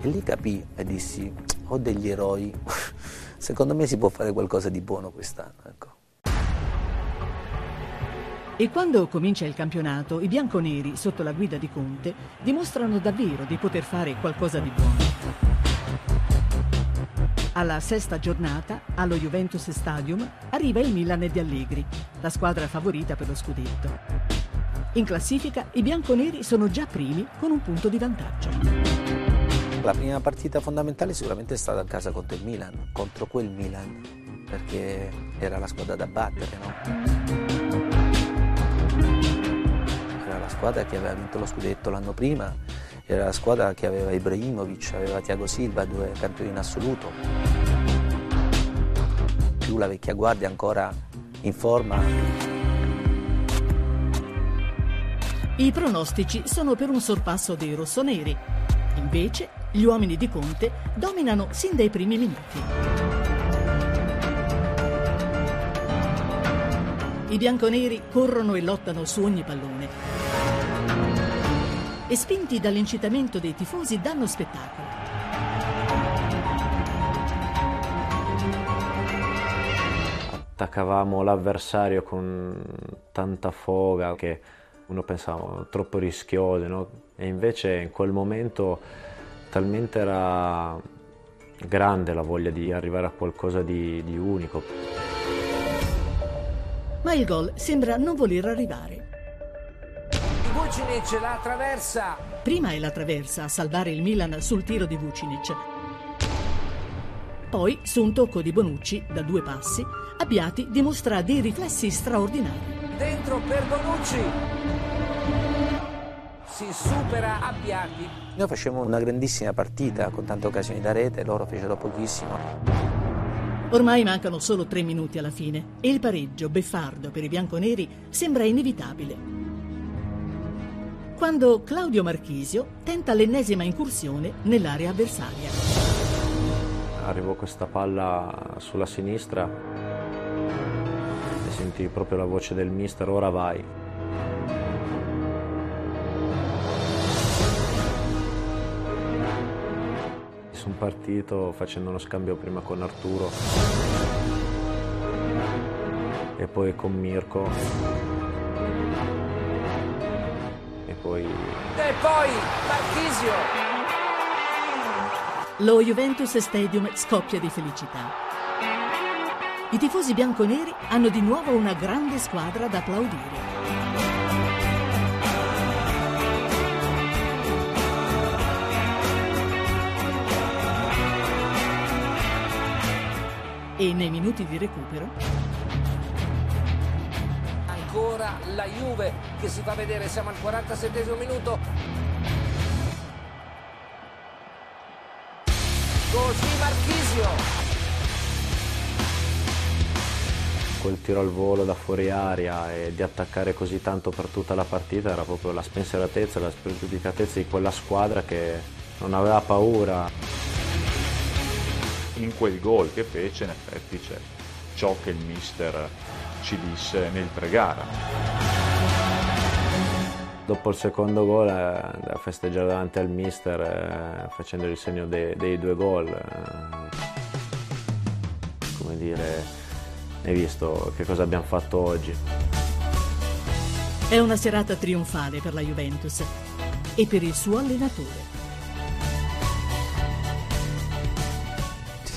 E lì capì e dissi, ho degli eroi, secondo me si può fare qualcosa di buono quest'anno. Ecco. E quando comincia il campionato, i bianconeri, sotto la guida di Conte, dimostrano davvero di poter fare qualcosa di buono. Alla sesta giornata, allo Juventus Stadium, arriva il Milan di Allegri, la squadra favorita per lo scudetto. In classifica, i bianconeri sono già primi con un punto di vantaggio. La prima partita fondamentale sicuramente è stata a casa contro il Milan, contro quel Milan, perché era la squadra da battere, no? Squadra che aveva vinto lo scudetto l'anno prima, era la squadra che aveva Ibrahimovic, aveva Tiago Silva, due campioni in assoluto. Più la vecchia guardia ancora in forma. I pronostici sono per un sorpasso dei rossoneri. Invece, gli uomini di Conte dominano sin dai primi minuti. I bianconeri corrono e lottano su ogni pallone e spinti dall'incitamento dei tifosi danno spettacolo. Attaccavamo l'avversario con tanta foga che uno pensava troppo rischiose, no? e invece in quel momento talmente era grande la voglia di arrivare a qualcosa di, di unico. Ma il gol sembra non voler arrivare. Vucinic la traversa. Prima è la traversa a salvare il Milan sul tiro di Vucinic. Poi, su un tocco di Bonucci, da due passi, Abbiati dimostra dei riflessi straordinari. Dentro per Bonucci. Si supera Abbiati. Noi facevamo una grandissima partita con tante occasioni da rete, loro fecero pochissimo. Ormai mancano solo tre minuti alla fine e il pareggio beffardo per i bianconeri sembra inevitabile. Quando Claudio Marchisio tenta l'ennesima incursione nell'area avversaria. Arrivò questa palla sulla sinistra e sentì proprio la voce del mister, ora vai. Sono partito facendo uno scambio prima con Arturo e poi con Mirko poi E poi Marchisio. Lo Juventus Stadium scoppia di felicità. I tifosi bianconeri hanno di nuovo una grande squadra da applaudire. E nei minuti di recupero Ancora la Juve che si fa vedere, siamo al 47 minuto. Così Marchisio. quel tiro al volo da fuori aria e di attaccare così tanto per tutta la partita era proprio la spensieratezza, la spregiudicatezza di quella squadra che non aveva paura. In quel gol che fece in effetti c'è ciò che il mister ci disse nel pregara. Dopo il secondo gol eh, da festeggiare davanti al mister eh, facendo il segno dei, dei due gol. eh, come dire, hai visto che cosa abbiamo fatto oggi. è una serata trionfale per la Juventus e per il suo allenatore.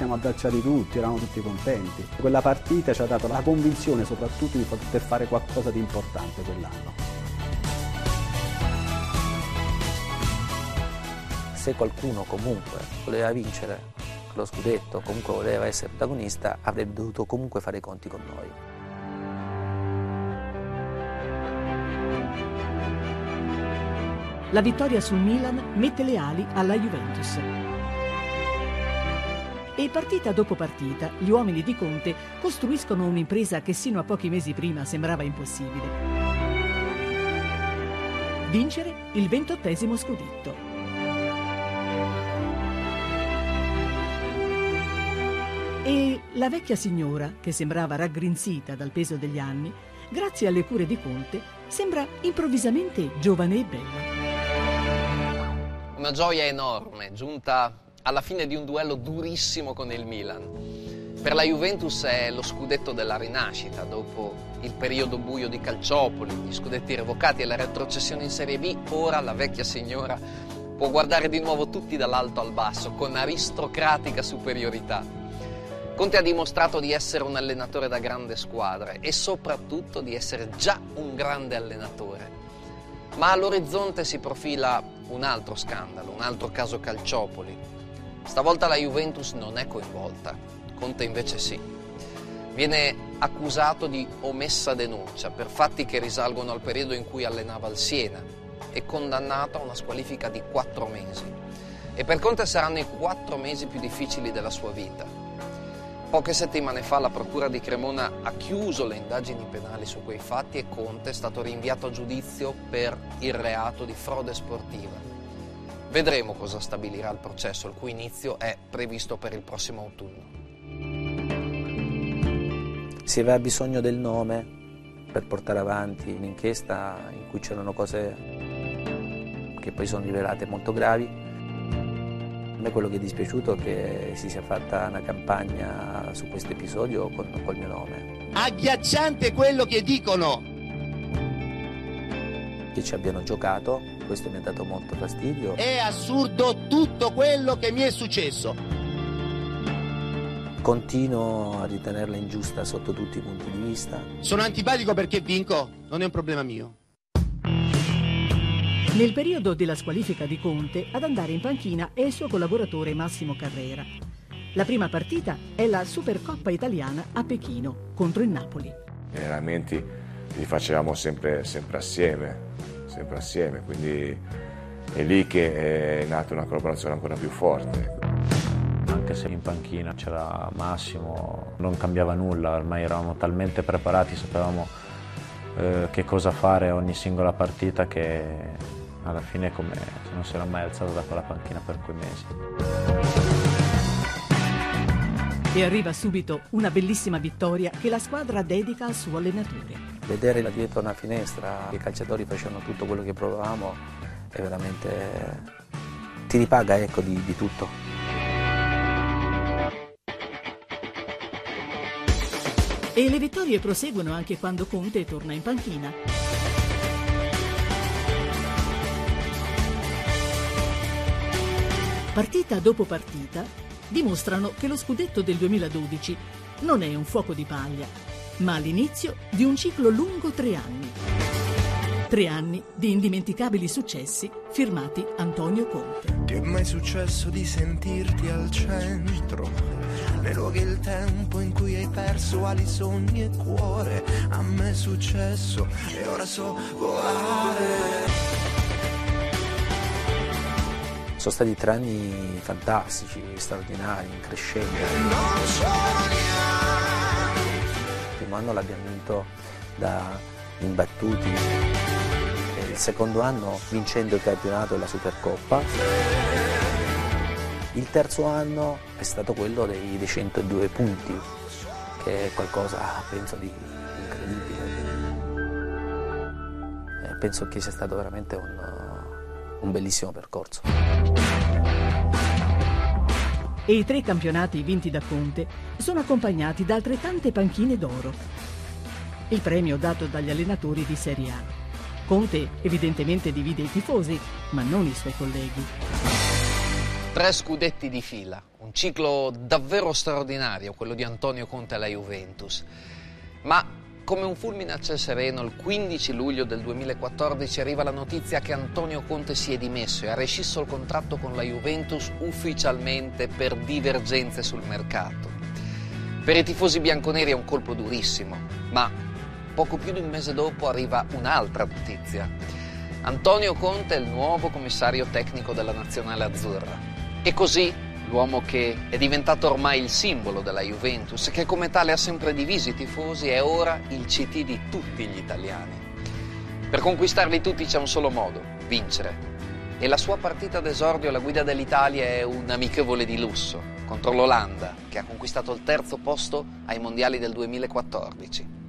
Siamo abbracciati tutti, eravamo tutti contenti. Quella partita ci ha dato la convinzione soprattutto di poter fare qualcosa di importante quell'anno. Se qualcuno comunque voleva vincere lo scudetto, comunque voleva essere protagonista, avrebbe dovuto comunque fare i conti con noi. La vittoria sul Milan mette le ali alla Juventus. E partita dopo partita, gli uomini di Conte costruiscono un'impresa che sino a pochi mesi prima sembrava impossibile. Vincere il ventottesimo scudetto. E la vecchia signora, che sembrava raggrinzita dal peso degli anni, grazie alle cure di Conte, sembra improvvisamente giovane e bella. Una gioia enorme, giunta alla fine di un duello durissimo con il Milan. Per la Juventus è lo scudetto della rinascita, dopo il periodo buio di Calciopoli, gli scudetti revocati e la retrocessione in Serie B, ora la vecchia signora può guardare di nuovo tutti dall'alto al basso, con aristocratica superiorità. Conte ha dimostrato di essere un allenatore da grande squadre e soprattutto di essere già un grande allenatore. Ma all'orizzonte si profila un altro scandalo, un altro caso Calciopoli. Stavolta la Juventus non è coinvolta, Conte invece sì. Viene accusato di omessa denuncia per fatti che risalgono al periodo in cui allenava il Siena e condannato a una squalifica di quattro mesi. E per Conte saranno i quattro mesi più difficili della sua vita. Poche settimane fa la Procura di Cremona ha chiuso le indagini penali su quei fatti e Conte è stato rinviato a giudizio per il reato di frode sportiva. Vedremo cosa stabilirà il processo, il cui inizio è previsto per il prossimo autunno. Si aveva bisogno del nome per portare avanti un'inchiesta in cui c'erano cose che poi sono rivelate molto gravi. A me quello che è dispiaciuto è che si sia fatta una campagna su questo episodio con, col mio nome, Agghiacciante quello che dicono. che ci abbiano giocato, questo mi ha dato molto fastidio. È assurdo tutto quello che mi è successo. Continuo a ritenerla ingiusta sotto tutti i punti di vista. Sono antipatico perché vinco, non è un problema mio. Nel periodo della squalifica di Conte, ad andare in panchina è il suo collaboratore Massimo Carrera. La prima partita è la Supercoppa italiana a Pechino contro il Napoli. Gli allenamenti li facevamo sempre, sempre assieme, sempre assieme, quindi è lì che è nata una collaborazione ancora più forte. Anche se in panchina c'era Massimo, non cambiava nulla, ormai eravamo talmente preparati, sapevamo eh, che cosa fare ogni singola partita che alla fine come non si era mai alzato da quella panchina per quei mesi. E arriva subito una bellissima vittoria che la squadra dedica al suo allenatore. Vedere dietro una finestra i calciatori facevano tutto quello che provavamo è veramente... ti ripaga ecco di, di tutto. E le vittorie proseguono anche quando Conte torna in panchina. Partita dopo partita dimostrano che lo scudetto del 2012 non è un fuoco di paglia, ma l'inizio di un ciclo lungo tre anni. Tre anni di indimenticabili successi firmati Antonio Conte. Ti è mai successo di sentirti al centro? Nei luoghi il tempo in cui hai perso ali, sogni e cuore. A me è successo e ora so volare. Sono stati tre anni fantastici, straordinari, in crescendo. Il primo anno l'abbiamo vinto da imbattuti, il secondo anno vincendo il campionato e la Supercoppa. Il terzo anno è stato quello dei, dei 102 punti, che è qualcosa, penso, di incredibile. Eh, penso che sia stato veramente un, un bellissimo percorso. E i tre campionati vinti da Conte sono accompagnati da altrettante panchine d'oro. Il premio dato dagli allenatori di Serie A. Conte evidentemente divide i tifosi, ma non i suoi colleghi. Tre scudetti di fila, un ciclo davvero straordinario, quello di Antonio Conte alla Juventus. Ma come un fulmine a ciel sereno, il 15 luglio del 2014 arriva la notizia che Antonio Conte si è dimesso e ha rescisso il contratto con la Juventus ufficialmente per divergenze sul mercato. Per i tifosi bianconeri è un colpo durissimo, ma poco più di un mese dopo arriva un'altra notizia. Antonio Conte è il nuovo commissario tecnico della nazionale azzurra. E così l'uomo che è diventato ormai il simbolo della Juventus, che come tale ha sempre diviso i tifosi, è ora il CT di tutti gli italiani. Per conquistarli tutti c'è un solo modo, vincere. E la sua partita d'esordio alla guida dell'Italia è un amichevole di lusso contro l'Olanda, che ha conquistato il terzo posto ai mondiali del 2014.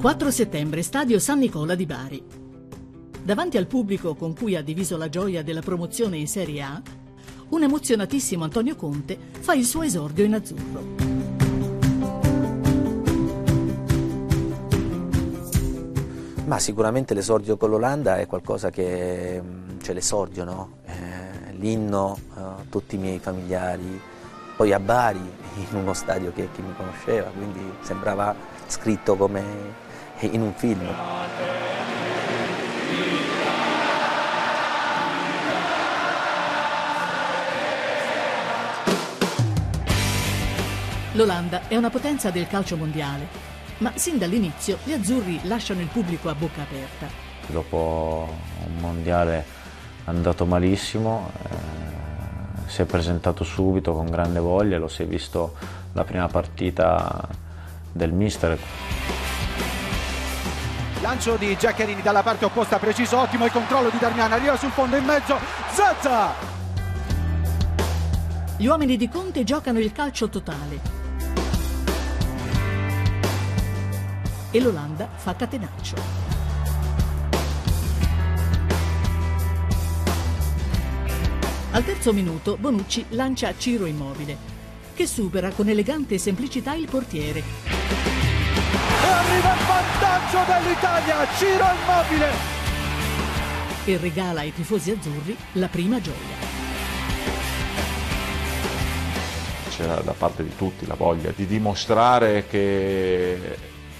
4 settembre, stadio San Nicola di Bari. Davanti al pubblico con cui ha diviso la gioia della promozione in Serie A, un emozionatissimo Antonio Conte fa il suo esordio in azzurro. Ma sicuramente l'esordio con l'Olanda è qualcosa che, cioè l'esordio, no? eh, l'inno, eh, tutti i miei familiari, poi a Bari, in uno stadio che chi mi conosceva, quindi sembrava scritto come in un film. L'Olanda è una potenza del calcio mondiale, ma sin dall'inizio gli azzurri lasciano il pubblico a bocca aperta. Dopo un mondiale andato malissimo, eh, si è presentato subito con grande voglia, lo si è visto la prima partita del mister. Lancio di Giaccherini dalla parte opposta, preciso, ottimo il controllo di Darmian, arriva sul fondo in mezzo, Zazza! Gli uomini di Conte giocano il calcio totale. E l'Olanda fa catenaccio. Al terzo minuto Bonucci lancia Ciro Immobile, che supera con elegante semplicità il portiere. E arriva il vantaggio dell'Italia, Ciro Immobile! E regala ai tifosi azzurri la prima gioia. C'era da parte di tutti la voglia di dimostrare che,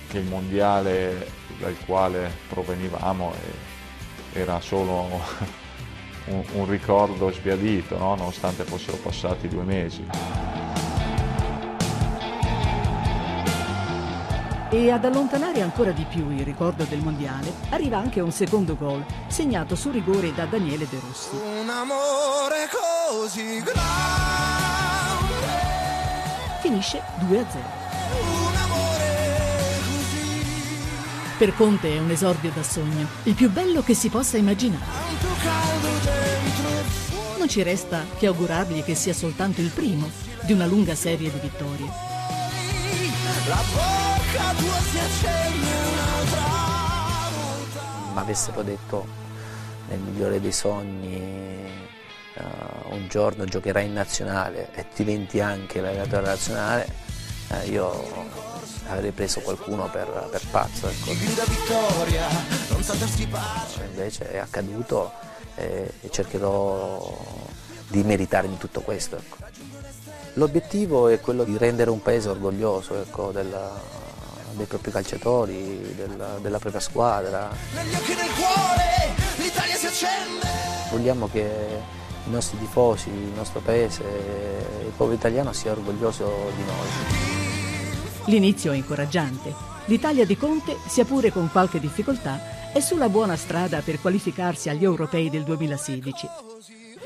che il mondiale dal quale provenivamo era solo un, un ricordo sbiadito, no? nonostante fossero passati due mesi. E ad allontanare ancora di più il ricordo del mondiale arriva anche un secondo gol, segnato su rigore da Daniele De Rossi. Un amore così grande. Finisce 2 a 0. Un amore così. Per Conte è un esordio da sogno, il più bello che si possa immaginare. Non ci resta che augurargli che sia soltanto il primo di una lunga serie di vittorie. La bocca tua si accende un'altra volta. Mi avessero detto nel migliore dei sogni eh, un giorno giocherai in nazionale e diventi anche l'allenatore nazionale, eh, io avrei preso qualcuno per, per pazzo. Ecco. Pace. Invece è accaduto e, e cercherò di meritarmi tutto questo. Ecco. L'obiettivo è quello di rendere un paese orgoglioso ecco, della- dei propri calciatori, della, della propria squadra. Negli occhi del cuore, l'Italia si accende. Vogliamo che i nostri tifosi, il nostro paese, il popolo italiano sia orgoglioso di noi. L'inizio è incoraggiante. L'Italia di Conte, sia pure con qualche difficoltà, è sulla buona strada per qualificarsi agli europei del 2016.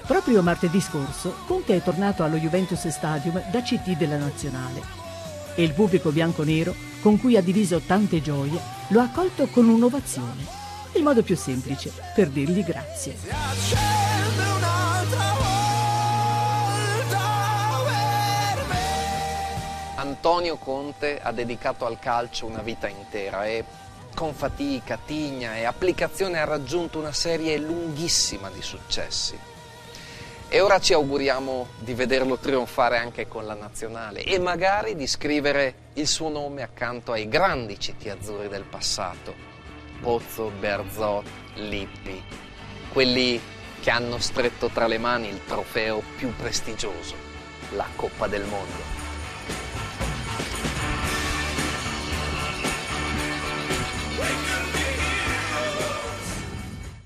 Proprio martedì scorso, Conte è tornato allo Juventus Stadium da CT della Nazionale. E il pubblico bianconero, con cui ha diviso tante gioie, lo ha accolto con un'ovazione. Il modo più semplice per dirgli grazie. Antonio Conte ha dedicato al calcio una vita intera e con fatica, tigna e applicazione ha raggiunto una serie lunghissima di successi. E ora ci auguriamo di vederlo trionfare anche con la nazionale e magari di scrivere il suo nome accanto ai grandi CT azzurri del passato. Pozzo, Berzot, Lippi, quelli che hanno stretto tra le mani il trofeo più prestigioso, la Coppa del Mondo.